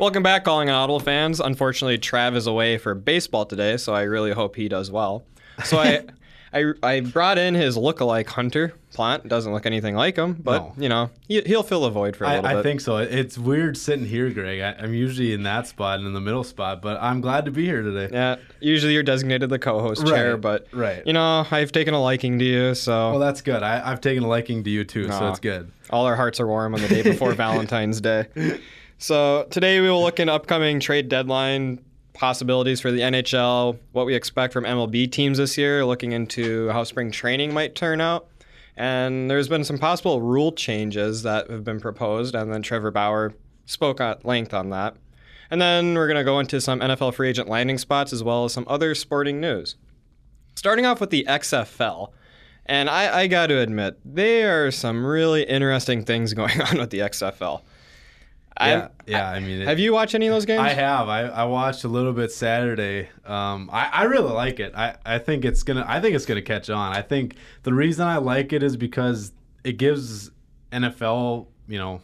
Welcome back, Calling an Audible fans. Unfortunately, Trav is away for baseball today, so I really hope he does well. So I, I, I brought in his look-alike Hunter Plant. Doesn't look anything like him, but No. you know he, he'll fill a void for a little I bit. I think so. It's weird sitting here, Greg. I, I'm usually in that spot and in the middle spot, but I'm glad to be here today. Yeah, usually you're designated the co-host chair, Right, but right. you know I've taken a liking to you, so Well, that's good. I, I've taken a liking to you too, so Aw. it's good. all our hearts are warm on the day before Valentine's Day. So today we will look into upcoming trade deadline possibilities for the NHL, what we expect from MLB teams this year, looking into how spring training might turn out. And there's been some possible rule changes that have been proposed, and then Trevor Bauer spoke at length on that. And then we're going to go into some NFL free agent landing spots as well as some other sporting news. Starting off with the XFL, and I, I got to admit, there are some really interesting things going on with the XFL. Yeah, I'm- yeah. I mean, it, have you watched any of those games? I have. I, I watched a little bit Saturday. Um, I, I really like it. I, I think it's gonna. I think it's gonna catch on. I think the reason I like it is because it gives NFL, you know,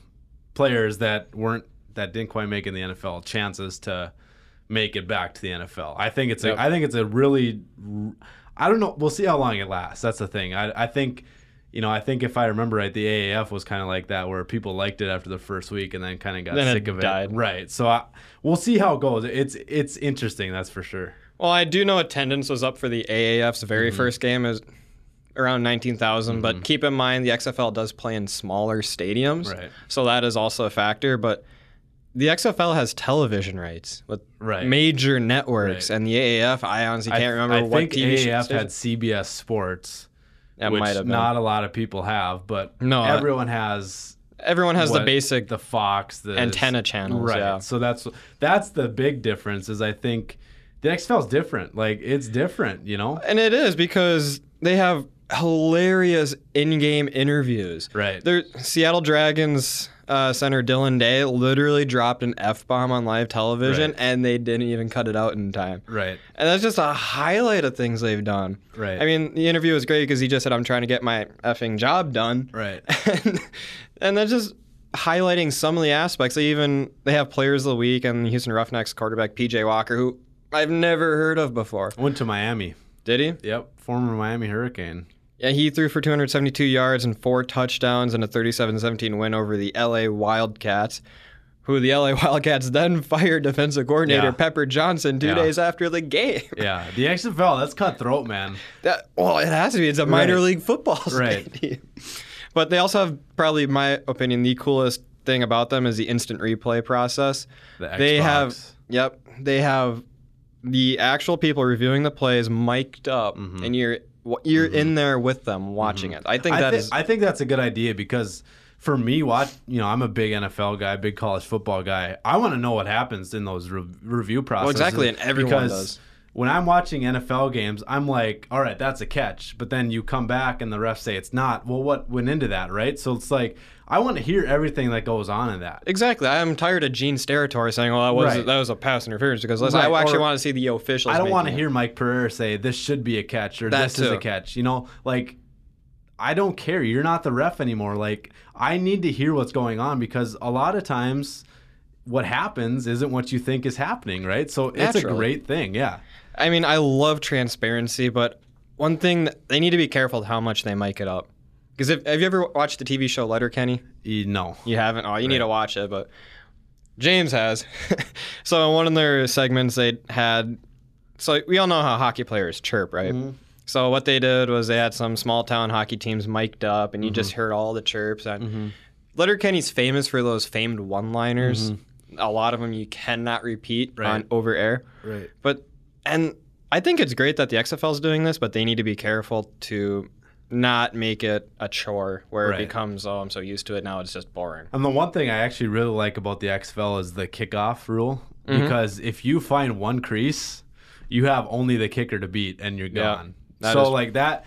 players that weren't that didn't quite make it in the NFL chances to make it back to the NFL. I think it's a. Yep. I think it's a really. I don't know. We'll see how long it lasts. That's the thing. I I think. You know, I think if I remember right, the AAF was kind of like that, where people liked it after the first week and then kind of got Then it sick of it. died. Right. So I, we'll see how it goes. It's it's interesting, that's for sure. Well, I do know attendance was up for the AAF's very Mm-hmm. first game is around 19,000, but keep in mind the XFL does play in smaller stadiums. Right. So that is also a factor, but the XFL has television rights with Right. major networks Right. and the AAF I honestly can't remember I what think TV AAF had CBS Sports, that which might have been. not a lot of people have, but No, everyone has Everyone has the basic the Fox, the antenna channels, Right. yeah. So that's that's the big difference. Is I think the XFL is different. Like it's different, you know. And it is because they have hilarious in-game interviews. Right. Their Seattle Dragons uh, center Dillon Day literally dropped an f-bomb on live television, Right. and they didn't even cut it out in time. Right. And that's just a highlight of things they've done. Right. I mean, the interview was great because he just said, "I'm trying to get my effing job done." Right. and, and that's just highlighting some of the aspects. They even they have players of the week and Houston Roughnecks quarterback PJ Walker, who I've never heard of before. Went to Miami. Did he? Yep. Former Miami Hurricane. Yeah, he threw for 272 yards and four touchdowns in a 37-17 win over the LA Wildcats, who the LA Wildcats then fired defensive coordinator Yeah. Pepper Johnson two Yeah. days after the game. Yeah. The XFL. That's cutthroat, man. That, well, it has to be. It's a minor Right. league football Right. But they also have probably, my opinion, the coolest thing about them is the instant replay process. The They have, yep, they have the actual people reviewing the plays mic'd up, Mm-hmm. and you're you're mm-hmm. in there with them watching mm-hmm. it. I think I that thi- is I think that's a good idea because for me, watch you know I'm a big NFL guy, big college football guy. I want to know what happens in those re- review processes. exactly, and everyone because does. When I'm watching NFL games, I'm like, all right, that's a catch. But then you come back and the refs say it's not. Well, what went into that, right? So it's like I want to hear everything that goes on in that. Exactly. I'm tired of Gene Steratore saying, "Well, that was Right. that was a pass interference." Because listen, Right, I actually or- want to see the officials. I don't want to it. hear Mike Pereira say this should be a catch or That this is a catch. You know, like I don't care. You're not the ref anymore. Like I need to hear what's going on because a lot of times what happens isn't what you think is happening, right? So it's a great thing. Yeah. I mean, I love transparency, but one thing they need to be careful how much they mic it up. Because if have you ever watched the TV show Letterkenny? You know. You haven't. Oh, you need to watch it. But James has. so in one of their segments, they had. So we all know how hockey players chirp, right? Mm-hmm. So what they did was they had some small town hockey teams mic'd up, and you just mm-hmm. heard all the chirps. And mm-hmm. Letterkenny's famous for those famed one-liners. A lot of them you cannot repeat Right. on over air. Right. But and I think it's great that the XFL is doing this, but they need to be careful to not make it a chore where Right. it becomes oh I'm so used to it now it's just boring. And the one thing I actually really like about the XFL is the kickoff rule Mm-hmm. because if you find one crease, you have only the kicker to beat and you're gone. so is- like that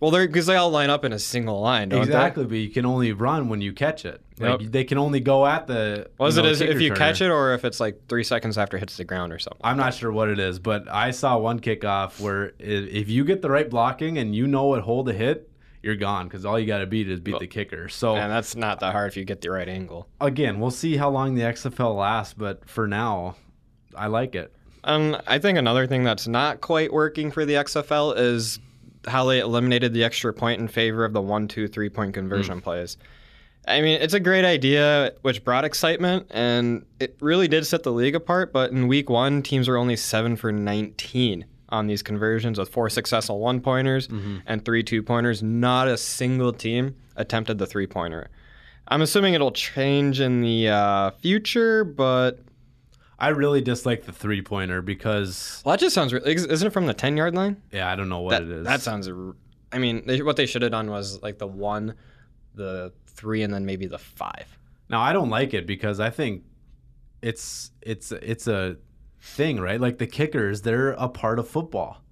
Well, they're because they all line up in a single line, don't exactly, but you can only run when you catch it. Like Yep. they can only go at the. they? Was you it know, as if you returner. catch it or if it's like three seconds after it hits the ground or something? I'm not sure what it is, but I saw one kickoff where if you get the right blocking and you know what hole to hit, you're gone because all you got to beat is beat the kicker. So And that's not that hard if you get the right angle. again, we'll see how long the XFL lasts, but for now, I like it. Um, I think another thing that's not quite working for the XFL is how they eliminated the extra point in favor of the one, two, three point conversion plays. I mean, it's a great idea, which brought excitement, and it really did set the league apart. But in week one, teams were only seven for 19 on these conversions with four successful one pointers and three two pointers. Not a single team attempted the three pointer. I'm assuming it'll change in the uh, future, but I really dislike the three pointer because well, that just sounds. Isn't it from the 10 yard line? yeah, I don't know what that, it is. That sounds. I mean, they, what they should have done was like the one, the three, and then maybe the five. Now I don't like it because I think it's it's it's a thing, right? Like the kickers, they're a part of football.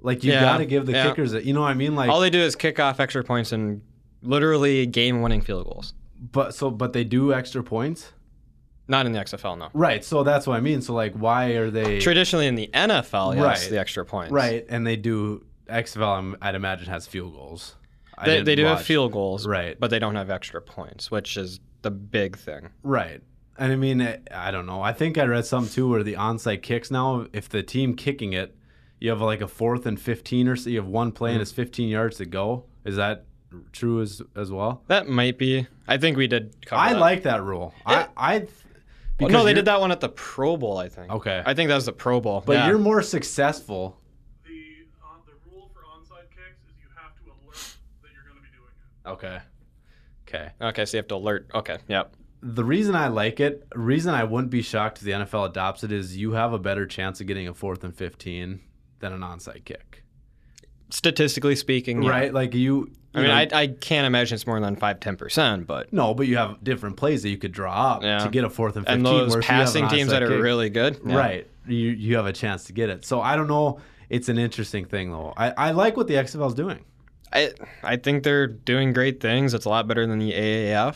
Like you Yeah, got to give the yeah. kickers, a, you know what I mean? Like, All they do is kick off extra points and literally game-winning field goals. but so but they do extra points, Not in the XFL, no. right? So that's what I mean. So like, why are they Traditionally in the NFL, yes, Right. the extra points. right? And they do XFL. I'm- I'd imagine has field goals. I They, they do have field goals, Right. But they don't have extra points, which is the big thing. Right. And I mean, I- I don't know. I think I read something too where the onside kicks now, if the team kicking it, you have like a fourth and 15 or so, you have one play and mm-hmm. it's 15 yards to go. Is that true as, as well? That might be. I think we did. Cover I that. like that rule. I, I, because no, they did that one at the Pro Bowl. I think. Okay. I think that was the Pro Bowl. But yeah. you're more successful. The uh, the rule for onside kicks is you have to alert that you're going to be doing it. Okay. Okay. okay. So you have to alert. Okay. Yep. The reason I like it, reason I wouldn't be shocked if the NFL adopts it is you have a better chance of getting a fourth and 15 than an onside kick. Statistically speaking, yeah. Right? Like you. I mean, know, I, I can't imagine it's more than five, ten percent, but No, but you have different plays that you could draw up Yeah. to get a fourth and fifteen. and those where if an passing teams that are kick- really good, yeah. right, you you have a chance to get it. So I don't know. It's an interesting thing though. I, I like what the XFL is doing. I I think they're doing great things. It's a lot better than the AAF.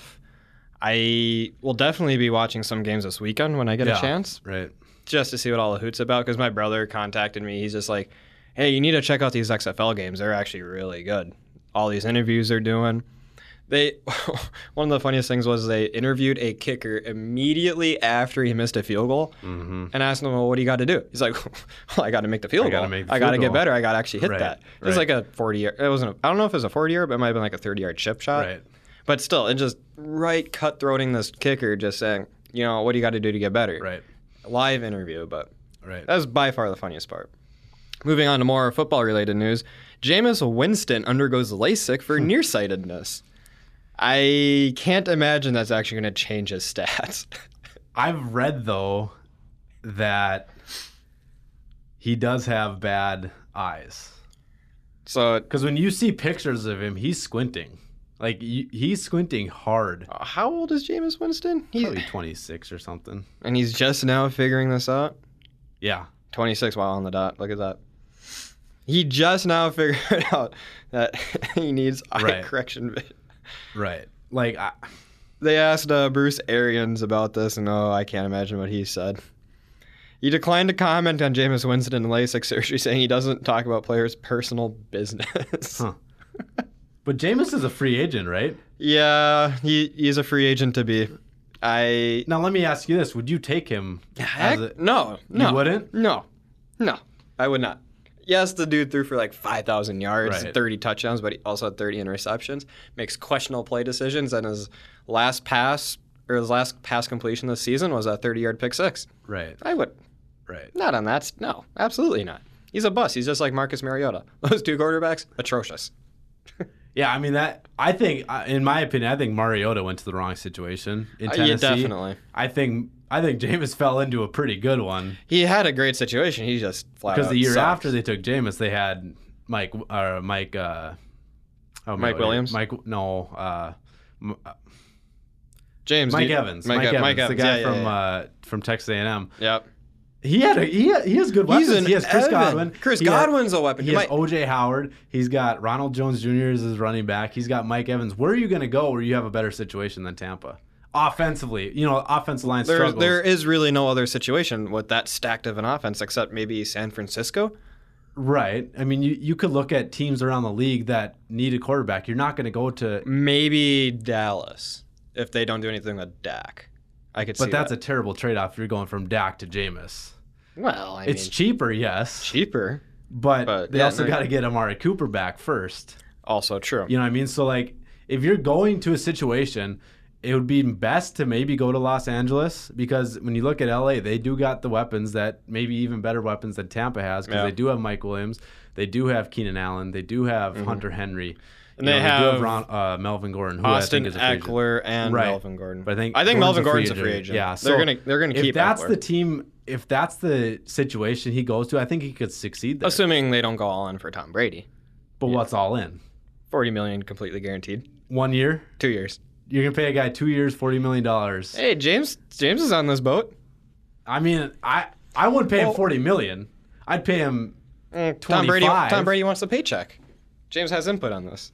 I will definitely be watching some games this weekend when I get Yeah. a chance, Right. just to see what all the hoots about. Because my brother contacted me. He's just like, "Hey, you need to check out these XFL games. They're actually really good. All these interviews they're doing." They one of the funniest things was they interviewed a kicker immediately after he missed a field goal Mm-hmm. and asked him, "Well, what do you got to do?" He's like, "Well, I got to make the field I gotta goal. make I got to get better. I got to actually hit Right, that." It was right. like a forty year. It wasn't. A, I don't know if it was a forty year, but it might have been like a thirty yard chip shot. Right. But still, it just right cutthroating this kicker, just saying, you know, what do you got to do to get better? Right. Live interview, but Right. that was by far the funniest part. Moving on to more football related news, Jameis Winston undergoes LASIK for Hmm. nearsightedness. I can't imagine that's actually going to change his stats. I've read though that he does have bad eyes. so, Because when you see pictures of him, he's squinting. Like he's squinting hard. uh, how old is Jameis Winston? He's Probably 26 or something. and he's just now figuring this out. Yeah. 26 while on the dot. Look at that. He just now figured out that he needs eye Right. correction vision. Right. Like I, They asked uh, Bruce Arians about this, and oh, I can't imagine what he said. He declined to comment on Jameis Winston and LASIK surgery, saying he doesn't talk about players' personal business. Huh. but Jameis is a free agent, right? Yeah, he, he's a free agent to be. I Now let me ask you this: Would you take him? heck, as a- no, no, wouldn't? No, no, I would not. Yes, the dude threw for like five thousand yards, Right. thirty touchdowns, but he also had thirty interceptions. Makes questionable play decisions, and his last pass or his last pass completion this season was a thirty-yard pick six. Right. I would Right. not on that. No, absolutely not. He's a bust. He's just like Marcus Mariota. Those two quarterbacks, atrocious. Yeah, I mean that. I think, uh, in my opinion, I think Mariota went to the wrong situation in Uh, Tennessee. yeah, definitely. I think I think Jameis fell into a pretty good one He had a great situation. He just flat because out the year sucks. after they took Jameis, they had Mike or Mike. Uh, oh, Mike Williams? Mike. No. Uh, uh, James Mike you- Evans. Mike, Mike, Evans, Mike the Evans, guy yeah, yeah, from yeah. Uh, from Texas A&M. Yep. He had a, he he has good weapons. He's an he has Chris Evan. Godwin. Chris He had- Godwin's a weapon. He You has might- OJ Howard. He's got Ronald Jones Jr. as his running back. He's got Mike Evans. Where are you going to go where you have a better situation than Tampa? Offensively, you know, offensive line There, struggles. there is really no other situation with that stacked of an offense except maybe San Francisco. Right. I mean, you, you could look at teams around the league that need a quarterback. You're not going to go to, Maybe Dallas if they don't do anything with Dak. I could see but that's that. a terrible trade off if you're going from Dak to Jameis. well, I it's mean, cheaper, yes, cheaper. but, but, they yeah, also no, got to get Amari Cooper back first. Also true. You know what I mean? So, like, if you're going to a situation, it would be best to maybe go to Los Angeles because when you look at LA, they do got the weapons that maybe even better weapons than Tampa has because Yeah. they do have Mike Williams, they do have Keenan Allen, they do have Hunter Henry, Mm-hmm. And you they know, do have have Ron, uh, Melvin Gordon, who Austin I think is a free agent. Ekeler and Right. Melvin Gordon. But I think I think Gordon's Melvin a free a free agent. Yeah, they're gonna they're gonna If keep If that's Ekeler. the team, if that's the situation he goes to, I think he could succeed there. assuming they don't go all in for Tom Brady. but what's all in? Forty million completely guaranteed. One year, Two years. You're gonna pay a guy two years, forty million dollars. Hey, James James is on this boat. I mean, I I wouldn't pay him Well- forty million. I'd pay him. Mm, Tom Brady 25. Tom Brady wants the paycheck. James has input on this.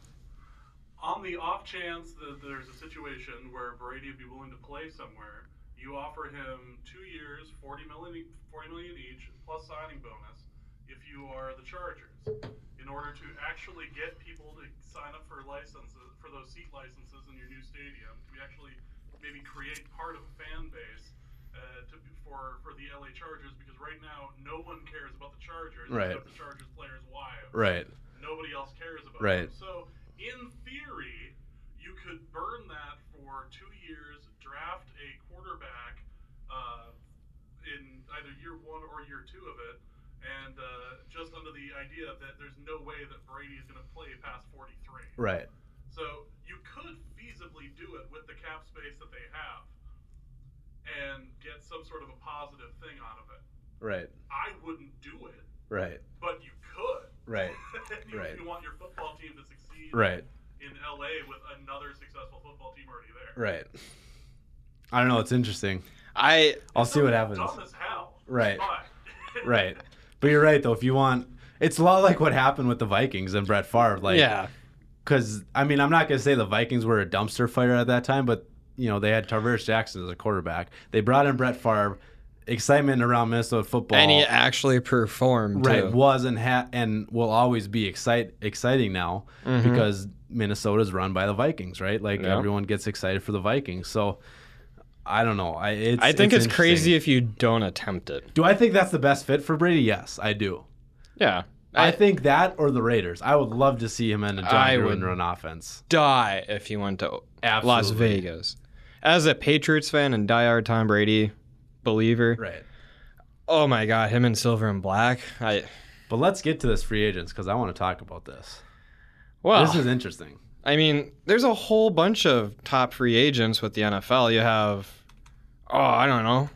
On the off chance that there's a situation where Brady would be willing to play somewhere, you offer him two years, 40 million, 40 million each, plus signing bonus, if you are the Chargers, in order to actually get people to sign up for licenses, for those seat licenses in your new stadium, to actually maybe create part of a fan base uh, to, for for the LA Chargers, because right now no one cares about the Chargers Right. except the Chargers players' wives Right. nobody else cares about Right. them. So, in theory, you could burn that for two years, draft a quarterback uh, in either year one or year two of it, and uh, just under the idea that there's no way that Brady is going to play past 43. Right. So, you could feasibly do it with the cap space that they have and get some sort of a positive thing out of it. Right. I wouldn't do it, Right. but you could. Right. you, Right. you want your football team to succeed Right. in LA with another successful football team already there. Right. I don't know. It's interesting. I I'll see what happens. Dumb as hell. Right. Right. But you're right though. If you want, it's a lot like what happened with the Vikings and Brett Favre. Like, yeah. Because I mean, I'm not gonna say the Vikings were a dumpster fire at that time, but you know they had Tarvaris Jackson as a quarterback. They brought in Brett Favre. Excitement around Minnesota football. And he actually performed right too. was and ha- and will always be excite- exciting now Mhm. because Minnesota's run by the Vikings, right? Like Yeah. everyone gets excited for the Vikings. So I don't know. I it's, I think it's, interesting. crazy if you don't attempt it. Do I think that's the best fit for Brady? Yes, I do. Yeah. I, think that or the Raiders. I would love to see him in a John I Gruden run offense. die if he went to Las Vegas. As a Patriots fan and diehard Tom Brady believer, Right. oh my god, him in silver and black. I But let's get to this free agents because I want to talk about this. well, this is interesting. I mean, there's a whole bunch of top free agents with the NFL. You have, oh, I don't know.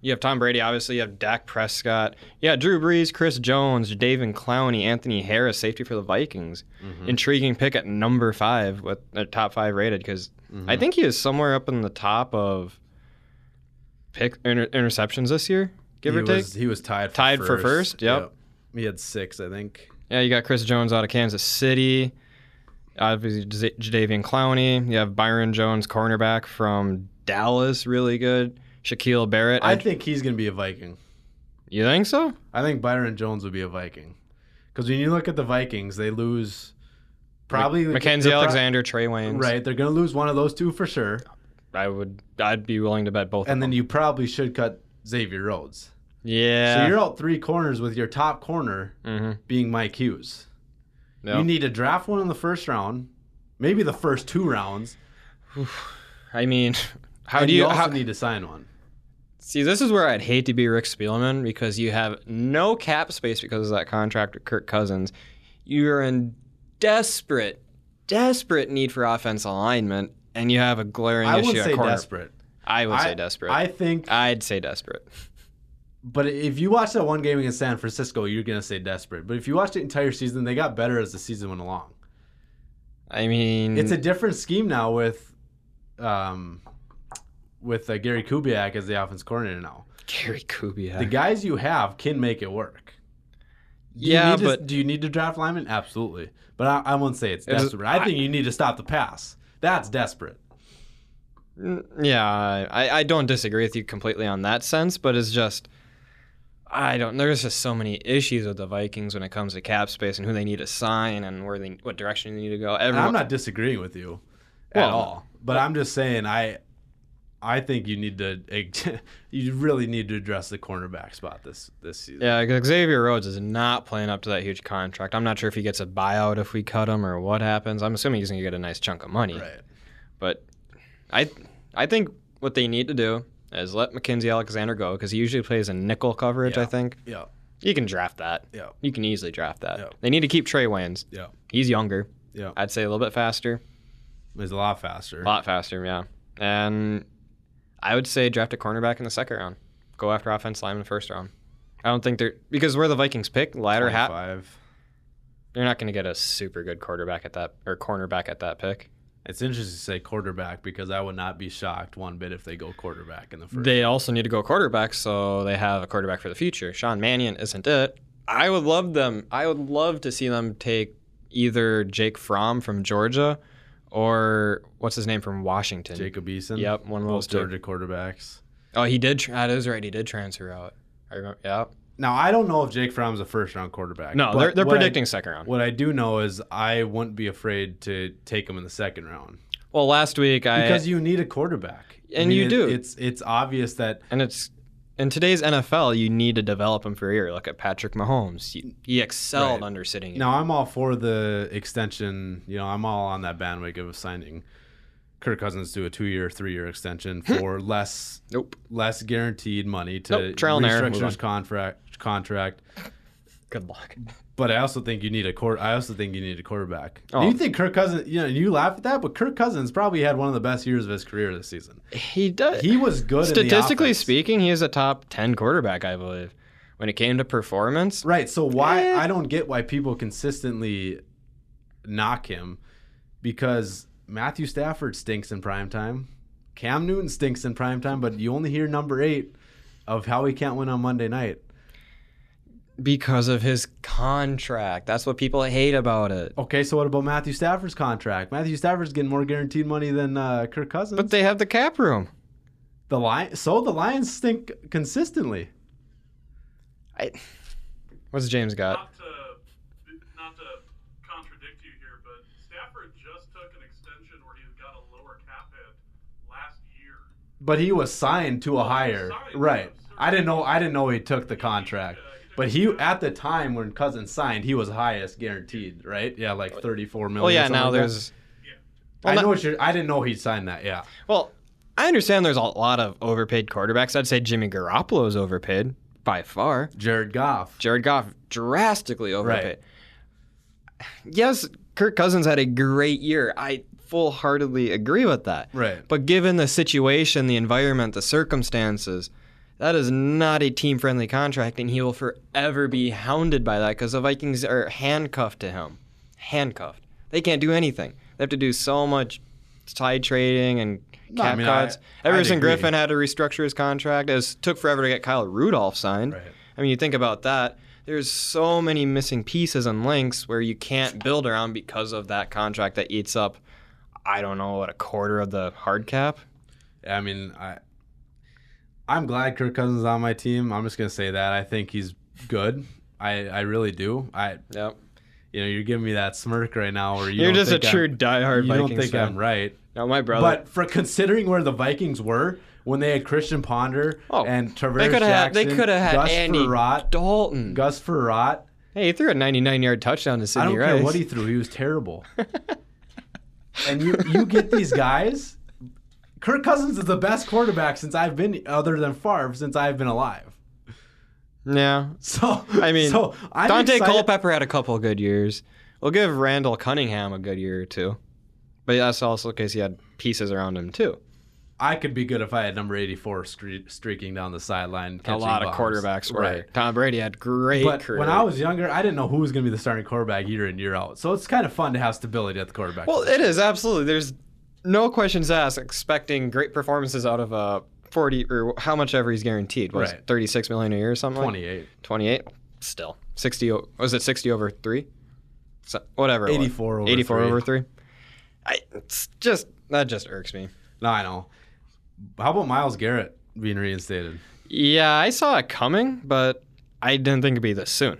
You have Tom Brady, obviously. You have Dak Prescott. Yeah, Drew Brees, Chris Jones, David Clowney, Anthony Harris, safety for the Vikings. Mm-hmm. Intriguing pick at number five with a top five rated because I think he is somewhere up in the top of pick inter- interceptions this year, give he or take. was, He was tied for Tied for first. first, yep. He had six, I think. Yeah, you got Chris Jones out of Kansas City. Obviously, Jadeveon Clowney. You have Byron Jones, cornerback from Dallas, really good. Shaquille Barrett. I I, think he's going to be a Viking. you think so? I think Byron Jones would be a Viking. Because when you look at the Vikings, they lose probably Mackensie they're pro- Alexander, Trae Wayne. Right, they're going to lose one of those two for sure. I would. I'd be willing to bet both. And then them. you probably should cut Xavier Rhodes. Yeah. So you're out three corners with your top corner hmm being Mike Hughes. You need to draft one in the first round, maybe the first two rounds. I mean, how and do you? also how, need to sign one? See, this is where I'd hate to be Rick Spielman because you have no cap space because of that contract with Kirk Cousins. You're in desperate, desperate need for offense alignment, and you have a glaring I issue wouldn't at say corner. desperate. I would say desperate. I think, I'd say desperate. But if you watch that one game against San Francisco, you're gonna say desperate. But if you watch the entire season, they got better as the season went along. I mean, It's a different scheme now with, um, with uh, Gary Kubiak as the offense coordinator now. Gary Kubiak. The guys you have can make it work. Do yeah, to- but do you need to draft linemen? Absolutely, but I, I won't say it's It's- desperate. I think you need to stop the pass. That's desperate. Mm, Yeah, I, I don't disagree with you completely on that sense, but it's just I don't. There's just so many issues with the Vikings when it comes to cap space and who they need to sign and where they, what direction they need to go. Everyone, I'm not disagreeing with you at Well, all, but I'm just saying I I think you need to you really need to address the cornerback spot this this season. Yeah, Xavier Rhodes is not playing up to that huge contract. I'm not sure if he gets a buyout if we cut him or what happens. I'm assuming he's going to get a nice chunk of money. Right. But I I think what they need to do is let Mackensie Alexander go because he usually plays a nickel coverage, I think. Yeah. You can draft that. Yeah. You can easily draft that. Yeah. They need to keep Trae Waynes. Yeah. He's younger. Yeah. I'd say a little bit faster. He's a lot faster. A lot faster, yeah. And I would say draft a cornerback in the second round. Go after offense line in the first round. I don't think they're because where the Vikings pick ladder 25. they're not going to get a super good quarterback at that or cornerback at that pick. It's interesting to say quarterback because I would not be shocked one bit if they go quarterback in the first. They also need to go quarterback, so they have a quarterback for the future. Sean Mannion isn't it. I would love them. I would love to see them take either Jake Fromm from Georgia or what's his name from Washington. Jacob Eason. Yep, one of those. Georgia quarterbacks. Oh, he did. That is right. He did transfer out. I remember. Yeah. Now I don't know if Jake Fromm's a first round quarterback. No, they're, they're what I- predicting second round. what I do know is I wouldn't be afraid to take him in the second round Well, last week I because you need a quarterback, I And you it- do. It's it's obvious that and it's in today's NFL you need to develop him for a year. Look at Patrick Mahomes. He, he excelled Right. under sitting. Now I'm all for the extension. You know, I'm all on that bandwagon of signing Kirk Cousins to a two-year, three-year extension for less Nope. less guaranteed money to Nope, trial and error, restructure his contract contract. Good luck. But I also think you need a court. I also think you need a quarterback. Oh. You think Kirk Cousins? You know, you laugh at that, but Kirk Cousins probably had one of the best years of his career this season. He does. He was good. Statistically speaking, he is a top 10 quarterback, I believe. When it came to performance, Right. So why Eh. I don't get why people consistently knock him because Matthew Stafford stinks in prime time. Cam Newton stinks in prime time, but you only hear number eight of how he can't win on Monday night. because of his contract. That's what people hate about it. Okay, so what about Matthew Stafford's contract? Matthew Stafford's getting more guaranteed money than uh, Kirk Cousins. But they have the cap room. the Lion, so the Lions stink consistently. I, what's James got? Not to not to contradict you here, but Stafford just took an extension where he's got a lower cap hit last year. But he was signed to a higher, right? I didn't know. I didn't know he took the contract. he took But he at the time when Cousins signed, he was highest guaranteed, right? Yeah, like oh, thirty-four million. Well, yeah, now like that. there's. I Well, know not- what you're. I didn't know he signed that. Yeah, Well, I understand there's a lot of overpaid quarterbacks. I'd say Jimmy Garoppolo's overpaid by far. Jared Goff. Jared Goff drastically overpaid. Right. Yes, Kirk Cousins had a great year. I full heartedly agree with that. Right. But given the situation, the environment, the circumstances, that is not a team friendly contract, and he will forever be hounded by that because the Vikings are handcuffed to him. Handcuffed. They can't do anything. They have to do so much side trading and No, I cap mean, cuts. I'd Everson. Griffen had to restructure his contract. It took forever to get Kyle Rudolph signed. Right. I mean, you think about that. There's so many missing pieces and links where you can't build around because of that contract that eats up, I don't know, what a quarter of the hard cap. I mean, I. I'm glad Kirk Cousins is on my team. I'm just gonna say that I think he's good. I I really do. I Yep. you know you're giving me that smirk right now where you You're just a think true I'm, diehard you Vikings don't think fan. I'm right. No, my brother. But for considering where the Vikings were when they had Christian Ponder Oh, and Tarvaris they could have had. They could have had Gus Andy Frerotte, Dalton. Gus Frerotte. hey, he threw a 99 yard touchdown to I Sidney don't Rice. care what he threw; he was terrible. and you you get these guys. Kirk Cousins is the best quarterback since I've been, other than Favre, since I've been alive. yeah. So I mean, so I'm Daunte excited- Culpepper had a couple of good years. We'll give Randall Cunningham a good year or two. But that's also because he had pieces around him too. I could be good if I had number 84 stre- streaking down the sideline. A lot of bombs. quarterbacks were. right. Tom Brady had great But career. when I was younger, I didn't know who was going to be the starting quarterback year in year out. So it's kind of fun to have stability at the quarterback. well, position. it is absolutely. There's no questions asked. Expecting great performances out of a 40 or how much ever he's guaranteed. Was Right. 36 million a year or something? like 28. 28 still 60 o- was it 60 over 3 so, whatever 84 over 84 three. over 3 I it's just that just irks me No, I know. How about Myles Garrett being reinstated? yeah I saw it coming but I didn't think it'd be this soon.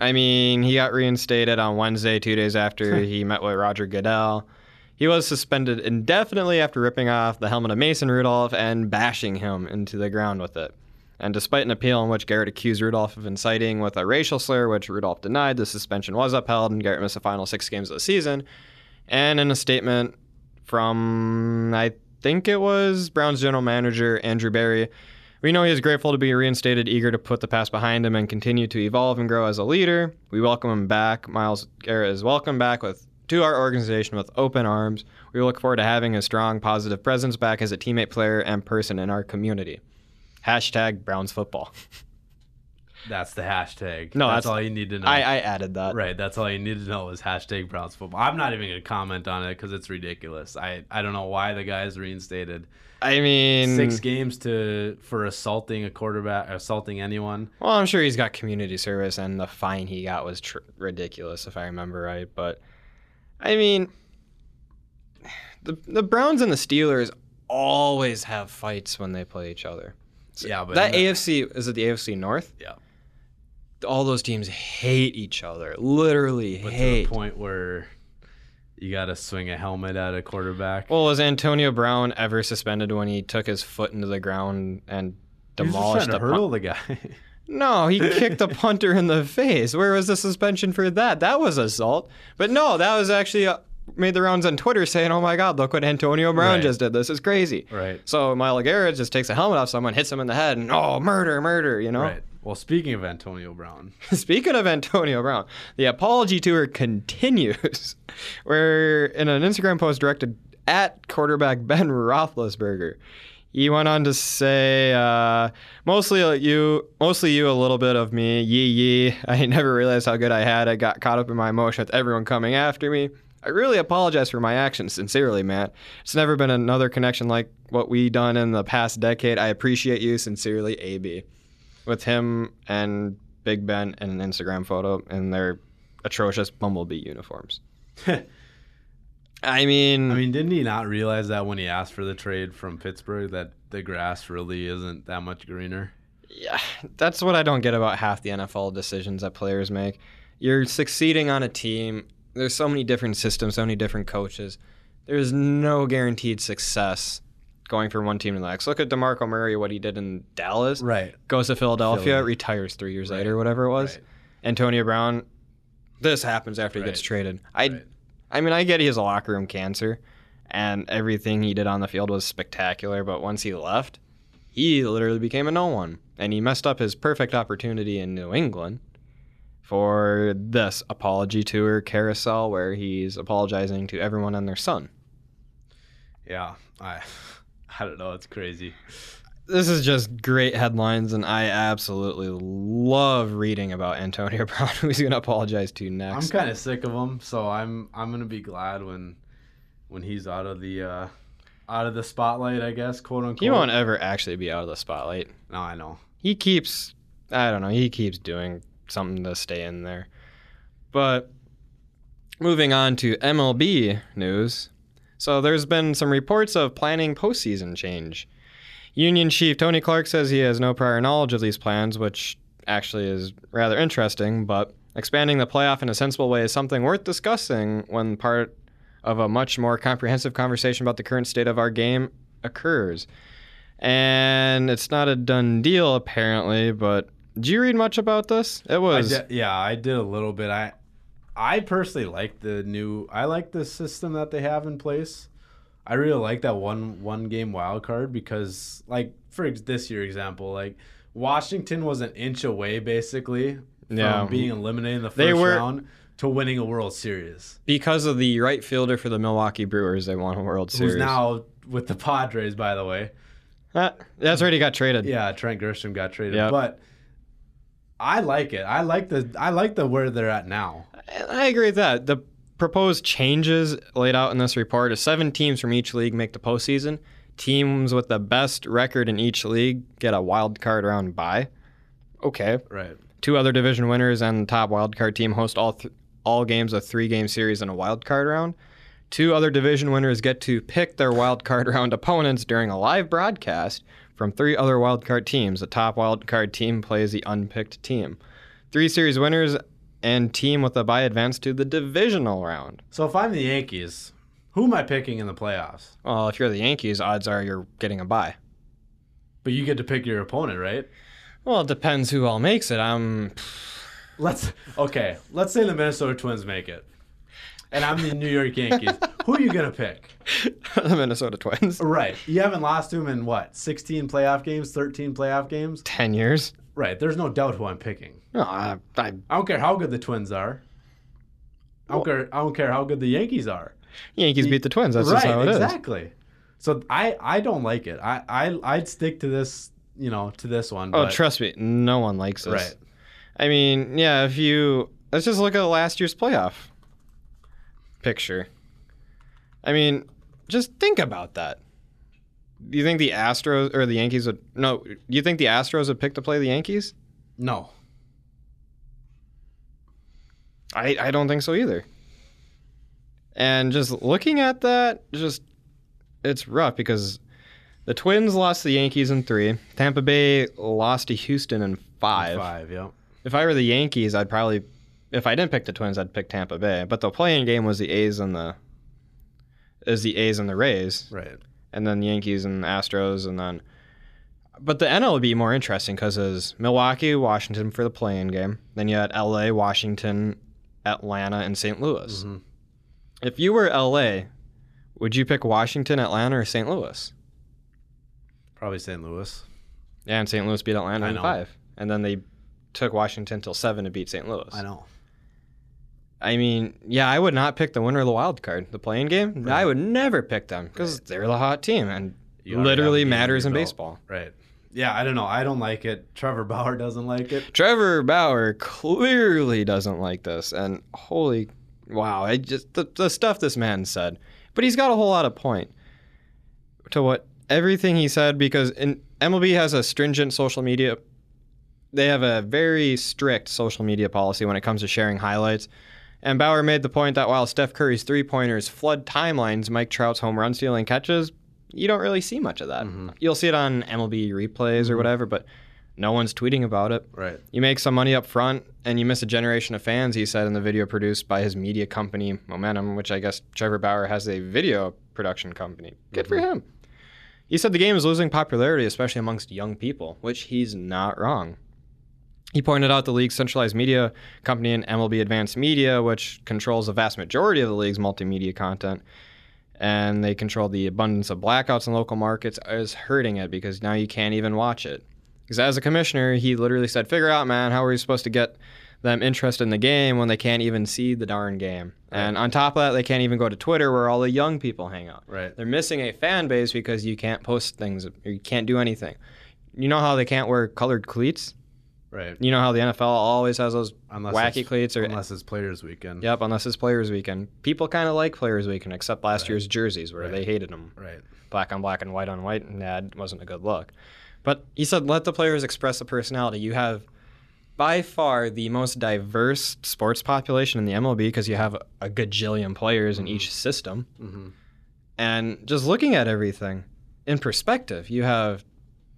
I mean, he got reinstated on Wednesday, two days after he met with Roger Goodell. He was suspended indefinitely after ripping off the helmet of Mason Rudolph and bashing him into the ground with it. And despite an appeal in which Garrett accused Rudolph of inciting with a racial slur, which Rudolph denied, the suspension was upheld and Garrett missed the final six games of the season. And in a statement from, I think it was Browns general manager Andrew Berry, we know he is grateful to be reinstated, eager to put the past behind him and continue to evolve and grow as a leader. We welcome him back. Myles Garrett is welcome back with to our organization with open arms. We look forward to having a strong, positive presence back as a teammate, player, and person in our community. Hashtag Browns football. That's the hashtag. No, that's, that's- all you need to know. I, I added that. Right, that's all you need to know is hashtag Browns football. I'm not even going to comment on it because it's ridiculous. I, I don't know why the guy's reinstated. I mean, Six games to for assaulting a quarterback, assaulting anyone. Well, I'm sure he's got community service, and the fine he got was tr- ridiculous, if I remember right. But I mean, the the Browns and the Steelers always have fights when they play each other. Yeah, but that AFC is it the AFC North? yeah, All those teams hate each other, literally but to the point where you got to swing a helmet at a quarterback. Well, was Antonio Brown ever suspended when he took his foot into the ground and He was just demolished trying a to punt? the guy. No, he kicked a punter in the face. Where was the suspension for that? That was assault. But no, that was actually uh, made the rounds on Twitter saying, "Oh my God, look what Antonio Brown Right. just did. This is crazy." right, So Myles Garrett just takes a helmet off someone, hits him in the head, and oh, murder, murder. You know. right. Well, speaking of Antonio Brown, Speaking of Antonio Brown, the apology tour continues. Where in an Instagram post directed at quarterback Ben Roethlisberger, he went on to say, uh, "Mostly you, mostly you, a little bit of me. Yee yee. I never realized how good I had. I got caught up in my emotion everyone coming after me." I really apologize for my actions, sincerely, Matt. It's never been another connection like what we done in the past decade. I appreciate you, sincerely, AB with him and Big Ben in an Instagram photo in their atrocious Bumblebee uniforms. I mean, I mean, didn't he not realize that when he asked for the trade from Pittsburgh that the grass really isn't that much greener? yeah, that's what I don't get about half the NFL decisions that players make. You're succeeding on a team. There's so many different systems, so many different coaches. There's no guaranteed success going from one team to the next. Look at DeMarco Murray, what he did in Dallas. Right. goes to Philadelphia, Philly. retires three years Right. later, whatever it was. Right. Antonio Brown, this happens after he gets traded. I, Right. I mean, I get he has a locker room cancer, and everything he did on the field was spectacular. But once he left, he literally became a no one, and he messed up his perfect opportunity in New England for this apology tour carousel where he's apologizing to everyone and their son. Yeah. I I don't know. It's crazy. this is just great headlines, and I absolutely love reading about Antonio Brown, who he's going to apologize to next. I'm kind of sick of him, so I'm I'm gonna be glad when when he's out of the uh, out of the spotlight, I guess, quote unquote. he won't ever actually be out of the spotlight. No, I know. He keeps, I don't know, he keeps doing something to stay in there. But moving on to MLB news. So there's been some reports of planning postseason change. Union Chief Tony Clark says he has no prior knowledge of these plans, which actually is rather interesting, but expanding the playoff in a sensible way is something worth discussing when part of a much more comprehensive conversation about the current state of our game occurs. And it's not a done deal, apparently, but did you read much about this? It I was. yeah, I did a little bit. I I personally like the new. I like the system that they have in place. I really like that one one game wild card because, like, for this year example, like Washington was an inch away basically from Yeah. being eliminated in the first were- round to winning a World Series. because of the right fielder for the Milwaukee Brewers, they won a World Series. Who's now with the Padres, by the way. Ah, that's already got traded. Yeah, Trent Grisham got traded, Yep. but I like it. I like the I like the where they're at now. I agree with that. The proposed changes laid out in this report is seven teams from each league make the postseason. Teams with the best record in each league get a wild card round bye. Okay. Right. Two other division winners and the top wild card team host all th- all games of three game series in a wild card round. Two other division winners get to pick their wild card round opponents during a live broadcast from three other wildcard teams. The top wildcard team plays the unpicked team. Three series winners and team with a bye advance to the divisional round. So if I'm the Yankees, who am I picking in the playoffs? Well, if you're the Yankees, odds are you're getting a bye. But you get to pick your opponent, right? Well, it depends who all makes it. I'm Let's okay. Let's say the Minnesota Twins make it, and I'm the New York Yankees. who are you gonna pick? the Minnesota Twins. Right. You haven't lost to them in what? 16 playoff games, 13 playoff games. Ten years. Right. There's no doubt who I'm picking. No, I, I, I don't care how good the Twins are. I don't care. I don't care how good the Yankees are. Yankees beat the Twins. That's right. just how it is. exactly. So I I don't like it. I I I'd stick to this. You know, to this one. Oh, but- trust me, no one likes this. Right. I mean, yeah, if you let's just look at last year's playoff picture. I mean, just think about that. Do you think the Astros or the Yankees would no, do you think the Astros would pick to play the Yankees? No. I I don't think so either. And just looking at that, just it's rough because the Twins lost to the Yankees in 3. Tampa Bay lost to Houston in 5. Five. Yep. If I were the Yankees, I'd probably, if I didn't pick the Twins, I'd pick Tampa Bay. But the playing game was the A's and the, is the A's and the Rays, Right. and then the Yankees and the Astros, and then, but the NL would be more interesting because it's Milwaukee, Washington for the playing game. Then you had L.A., Washington, Atlanta, and St. Louis. Mhm. If you were L.A., would you pick Washington, Atlanta, or St. Louis? Probably St. Louis. Yeah, and St. Louis beat Atlanta in five, and then they took Washington till seven to beat St. Louis. I know. I mean, yeah, I would not pick the winner of the wild card, the playing game. I would never pick them because Right. they're the hot team and You literally have a game matters in under your belt. baseball. Right. Yeah, I don't know. I don't like it. Trevor Bauer doesn't like it. Trevor Bauer clearly doesn't like this, and holy wow, I just the, the stuff this man said. But he's got a whole lot of point to what everything he said because in, MLB has a stringent social media. They have a very strict social media policy when it comes to sharing highlights. And Bauer made the point that while Steph Curry's three pointers flood timelines, Mike Trout's home run stealing catches, you don't really see much of that. Mhm. You'll see it on MLB replays or whatever, but no one's tweeting about it. Right. You make some money up front and you miss a generation of fans, he said in the video produced by his media company, Momentum, which I guess Trevor Bauer has a video production company. Good for him. He said the game is losing popularity, especially amongst young people, which he's not wrong. He pointed out the league's centralized media company and MLB Advanced Media, which controls the vast majority of the league's multimedia content, and they control the abundance of blackouts in local markets, is hurting it because now you can't even watch it. Because as a commissioner, he literally said, "Figure out, man, how are we supposed to get them interested in the game when they can't even see the darn game?" And on top of that, they can't even go to Twitter where all the young people hang out. Right. They're missing a fan base because you can't post things or you can't do anything. You know how they can't wear colored cleats? Right. You know how the NFL always has those Unless wacky cleats or unless it's Players Weekend. Yep, unless it's Players Weekend. People kind of like Players Weekend, except last Right. year's jerseys where Right. they hated them. Right. Black on black and white on white, and that wasn't a good look. But he said, let the players express the personality. You have by far the most diverse sports population in the MLB because you have a gajillion players in each system. Mm-hmm. And just looking at everything in perspective, you have,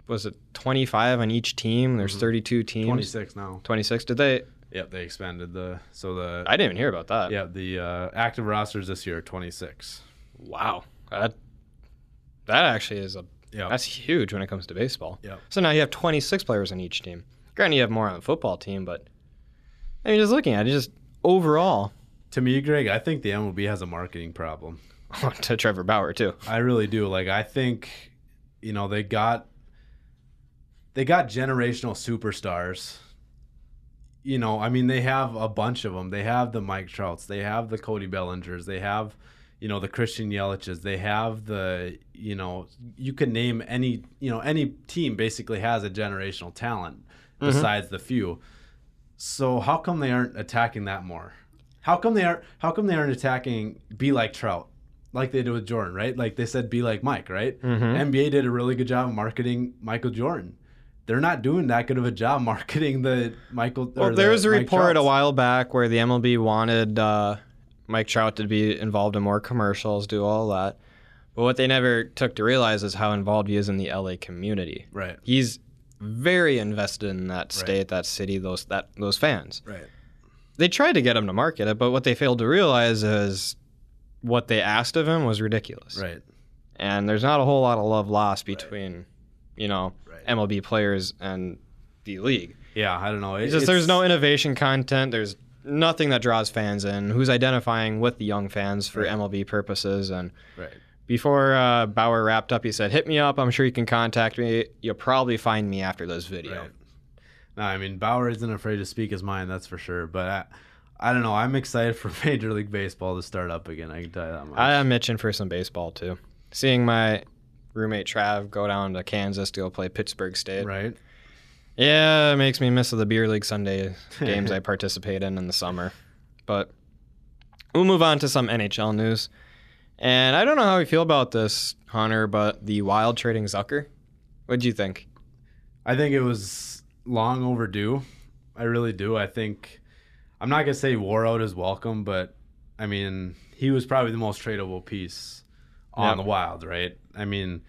was it 25 on each team? There's Mhm. 32 teams. 26 now. 26. Did they? Yep, they expanded the so the I didn't even hear about that. yeah the uh, active rosters this year 26. Wow. That that actually is a Yeah. that's huge when it comes to baseball. Yep. So now you have 26 players on each team. Granted, you have more on the football team, but I mean, just looking at it, just overall To me, Greg, I think the MLB has a marketing problem. to Trevor Bauer too. I really do. Like I think, you know, they got they got generational superstars. You know, I mean, they have a bunch of them. They have the Mike Trouts. They have the Cody Bellingers. They have, you know, the Christian Yeliches, They have the, you know, you can name any, you know, any team basically has a generational talent besides the few. So how come they aren't attacking that more? How come they aren't? How come they aren't attacking? Be like Trout, like they did with Jordan, right? Like they said, be like Mike, right? Mhm. NBA did a really good job of marketing Michael Jordan. They're not doing that good of a job marketing the Michael. or Well, there the was a Mike report a while back where the MLB wanted uh, Mike Trout to be involved in more commercials, do all that. But what they never took to realize is how involved he is in the LA community. Right. He's very invested in that state, that city, those that those fans. Right. They tried to get him to market it, but what they failed to realize is what they asked of him was ridiculous. Right. And there's not a whole lot of love lost between, you know, Right. MLB players and the league. Yeah, I don't know. It- just there's no innovation content. There's nothing that draws fans in. Who's identifying with the young fans for Right. MLB purposes? And Right. before uh, Bauer wrapped up, he said, "Hit me up. I'm sure you can contact me. You'll probably find me after this video." Right. No, I mean Bauer isn't afraid to speak his mind, that's for sure. But I, I don't know. I'm excited for Major League Baseball to start up again. I can tell you that much. I am itching for some baseball too. Seeing my roommate Trav go down to Kansas to go play Pittsburg State. right. Yeah, it makes me miss the beer league Sunday games I participate in in the summer. But we'll move on to some NHL news. And I don't know how you feel about this, Hunter, but the Wild trading Zucker. What'd you think? I think it was long overdue. I really do. I think I'm not gonna say wore out his welcome, but I mean he was probably the most tradable piece on Yep. the Wild, right? I mean,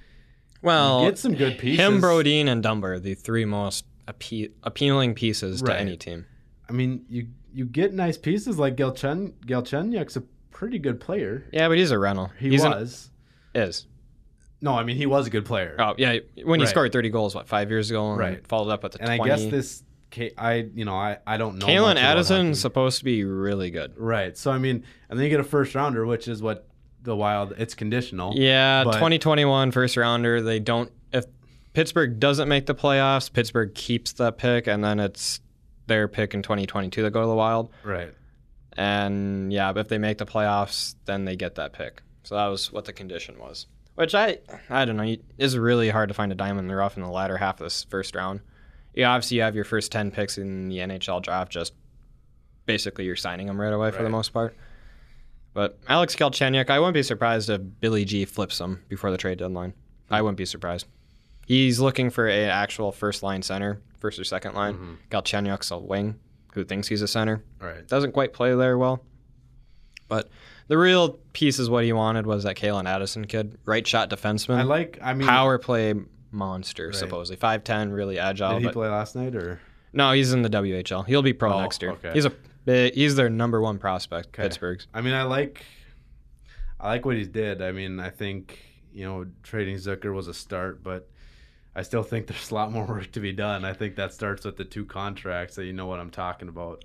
Well, get some good pieces. him, Brodin, and Dumba, the three most appe- appealing pieces to any team. I mean, you you get nice pieces like Galchen Galchenyuk's a pretty good player. Yeah, but he's a rental. He he's an- was. is. no, I mean he was a good player. Oh yeah, when he Right. scored 30 goals, what five years ago, and Right. followed up with the and 20. I guess this, I you know I I don't know. Calen Addison's supposed to be really good. right. So I mean, and then you get a first rounder, which is what the Wild. It's conditional. Yeah, But- 2021 first rounder. They don't. If Pittsburgh doesn't make the playoffs, Pittsburgh keeps that pick, and then it's their pick in 2022 that go to the Wild. Right. And yeah, if they make the playoffs, then they get that pick. So that was what the condition was. Which I, I don't know. It's really hard to find a diamond in the rough in the latter half of this first round. Yeah, obviously you have your first 10 picks in the NHL draft. Just basically you're signing them right away for the most part. But Alex Galchenyuk, I wouldn't be surprised if Billy G flips him before the trade deadline. I wouldn't be surprised. He's looking for a actual first line center, first or second line. Mhm. Galchenyuk's a wing who thinks he's a center Right. doesn't quite play there well. But the real piece is what he wanted was that Calen Addison kid, right shot defenseman, I like. I mean, power play monster, Right. supposedly five ten, really agile. did he play last night or? no, he's in the WHL. He'll be pro Oh, next year. okay. He's a big- he's their number one prospect, Okay. Pittsburgh's. I mean, I like. I like what he did. I mean, I think you know trading Zucker was a start, but I still think there's a lot more work to be done. I think that starts with the two contracts that you know what I'm talking about.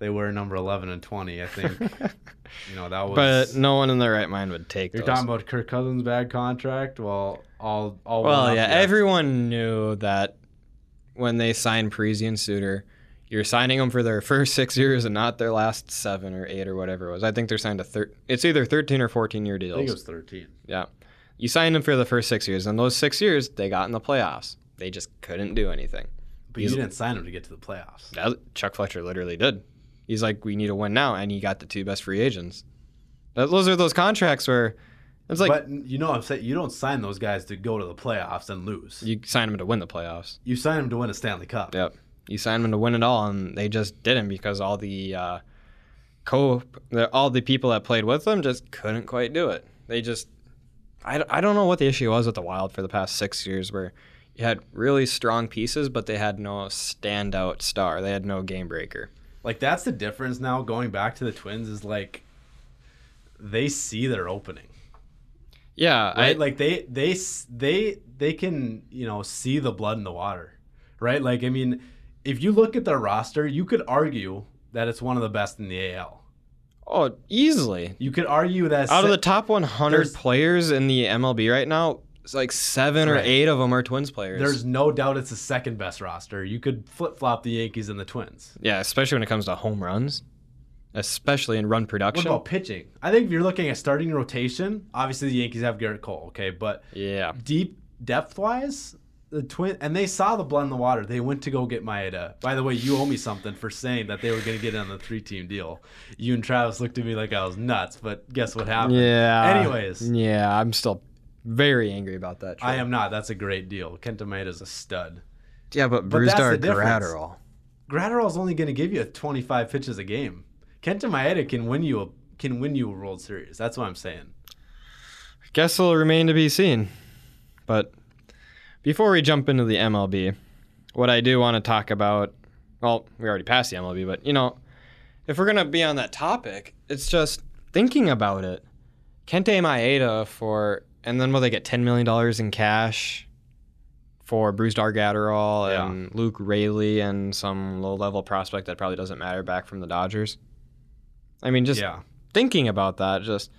They were number 11 and 20. I think you know that was. but no one in their right mind would take You're those. talking about Kirk Cousins' bad contract. Well, all all. well, one up yeah, everyone knew that when they signed Parise and Suter, you're signing them for their first six years and not their last seven or eight or whatever it was. I think they're signed to thir- It's either 13 or 14 year deals. I think it was 13. Yeah. You signed them for the first six years, and those six years they got in the playoffs. They just couldn't do anything. But He's- you didn't sign them to get to the playoffs. That, Chuck Fletcher literally did. He's like, we need to win now, and he got the two best free agents. That- Those are those contracts where it's like but you know, I'm saying you don't sign those guys to go to the playoffs and lose. You, you sign them to win the playoffs. You sign them to win a Stanley Cup. Yep. You signed them to win it all, and they just didn't because all the uh, co, all the people that played with them just couldn't quite do it. They just, I, don't- I don't know what the issue was with the Wild for the past six years, where you had really strong pieces, but they had no standout star. They had no game breaker. Like that's the difference now. Going back to the Twins is like they see their opening, Yeah, right? I, like they they they they can you know see the blood in the water, right? Like I mean, if you look at their roster, you could argue that it's one of the best in the AL. oh, easily. You could argue that Out of the top 100 players in the MLB right now, it's like seven or eight of them are Twins players. there's no doubt it's the second best roster. You could flip flop the Yankees and the Twins. yeah, especially when it comes to home runs, especially in run production. What about pitching? I think if you're looking at starting rotation, obviously the Yankees have Gerrit Cole, okay, but yeah. deep depth wise, the twin and they saw the blood in the water. They went to go get Maeda. By the way, you owe me something for saying that they were going to get on the three team deal. You and Travis looked at me like I was nuts, but guess what happened? Yeah. Anyways, Yeah, I'm still very angry about that. I am not. That's a great deal. Kenta Maeda's a stud. Yeah, but But that's Brusdar the difference. Graterol. Graterol's only going to give you 25 pitches a game. Kenta Maeda can win you a can win you a World Series. That's what I'm saying. I guess it'll remain to be seen. But before we jump into the MLB, what I do want to talk about, well, we already passed the MLB, but you know, if we're gonna be on that topic, it's just thinking about it. Kenta Maeda for, and then will they get ten million dollars in cash for Brusdar Graterol Yeah. and Luke Raley and some low-level prospect that probably doesn't matter back from the Dodgers? I mean, just yeah. thinking about that, just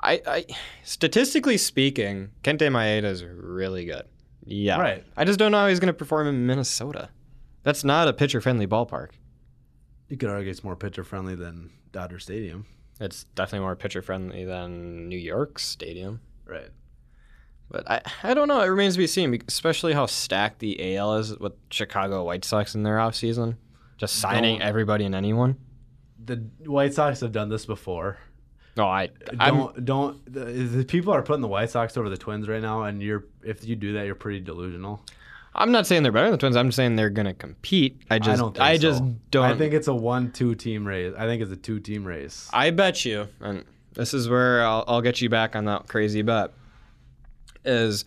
I, I statistically speaking, Kenta Maeda is really good. Yeah, Right. I just don't know how he's going to perform in Minnesota. That's not a pitcher-friendly ballpark. You could argue it's more pitcher friendly than Dodger Stadium. It's definitely more pitcher-friendly than New York Stadium. Right. But I, I don't know. It remains to be seen, especially how stacked the AL is with Chicago White Sox in their offseason. Just signing everybody and anyone. The White Sox have done this before. No, I, I'm, Don't don't the, the people are putting the White Sox over the Twins right now, and you're if you do that, you're pretty delusional. I'm not saying they're better than the Twins. I'm saying they're going to compete. I just, I don't. Think I just so. don't. I think it's a one-two team race. I think it's a two-team race. I bet you, and this is where I'll, I'll get you back on that crazy bet, is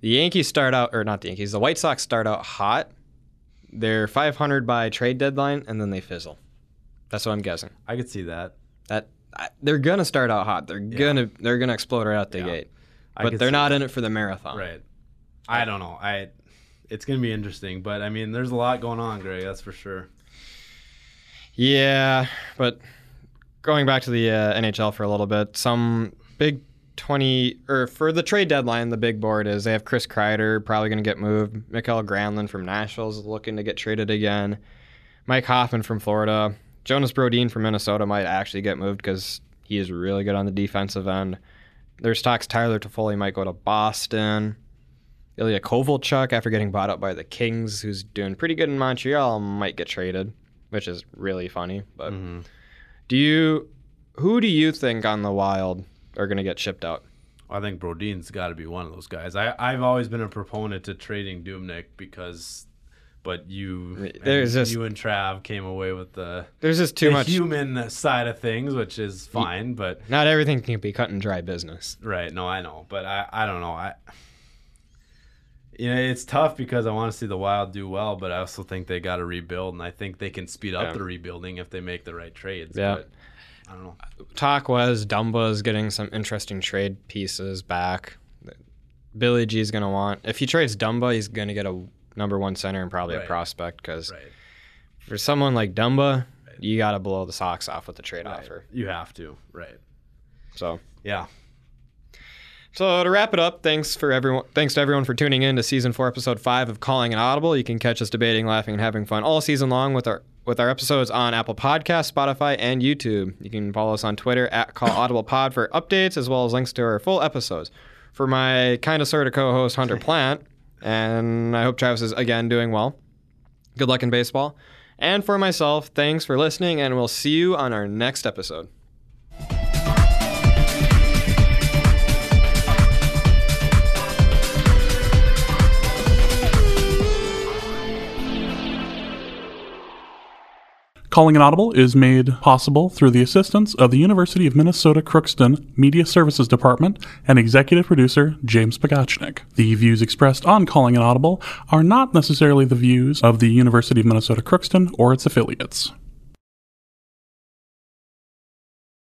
the Yankees start out, or not the Yankees, the White Sox start out hot. They're 500 by trade deadline, and then they fizzle. That's what I'm guessing. I could see that. That they're gonna start out hot. They're gonna they're gonna explode right out the Yeah. gate. But they're not that. in it for the marathon. Right. I don't know. I. It's gonna be interesting, but I mean, there's a lot going on, Greg. That's for sure. Yeah, but going back to the uh, NHL for a little bit, some big 20 or for the trade deadline, the big board is they have Chris Kreider probably going to get moved. Mikael Granlund from Nashville is looking to get traded again. Mike Hoffman from Florida. Jonas Brodin from Minnesota might actually get moved because he is really good on the defensive end. There's talks Tyler Toffoli might go to Boston. Ilya Kovalchuk, after getting bought up by the Kings, who's doing pretty good in Montreal, might get traded, which is really funny. But hmm do you, who do you think on the Wild are going to get shipped out? I think Brodin's got to be one of those guys. I I've always been a proponent to trading Dubnyk because, but you There's and just- you and Trav came away with the, There's just too the much. human side of things, which is fine. But Not everything can be cut and dry business. right, no, I know, but I I don't know. I you know it's tough because I want to see the Wild do well, but I also think they got to rebuild, and I think they can speed up Yeah. the rebuilding if they make the right trades. Yeah. But I don't know. Talk was Dumba is getting some interesting trade pieces back. Billy G is going to want, if he trades Dumba, he's going to get a number one center and probably Right. a prospect because Right. for someone like Dumba, you got to blow the socks off with the trade right. offer. You have to. Right. So. Yeah. So to wrap it up, thanks for everyone. Thanks to everyone for tuning in to season four, episode five of Calling an Audible. You can catch us debating, laughing, and having fun all season long with our with our episodes on Apple Podcasts, Spotify, and YouTube. You can follow us on Twitter at Call Audible Pod for updates as well as links to our full episodes. For my kind of sort of co-host Hunter Plant, and I hope Travis is again doing well. Good luck in baseball. And for myself, thanks for listening, and we'll see you on our next episode. Calling an Audible is made possible through the assistance of the University of Minnesota Crookston Media Services Department and executive producer James Pagachnik. The views expressed on Calling an Audible are not necessarily the views of the University of Minnesota Crookston or its affiliates.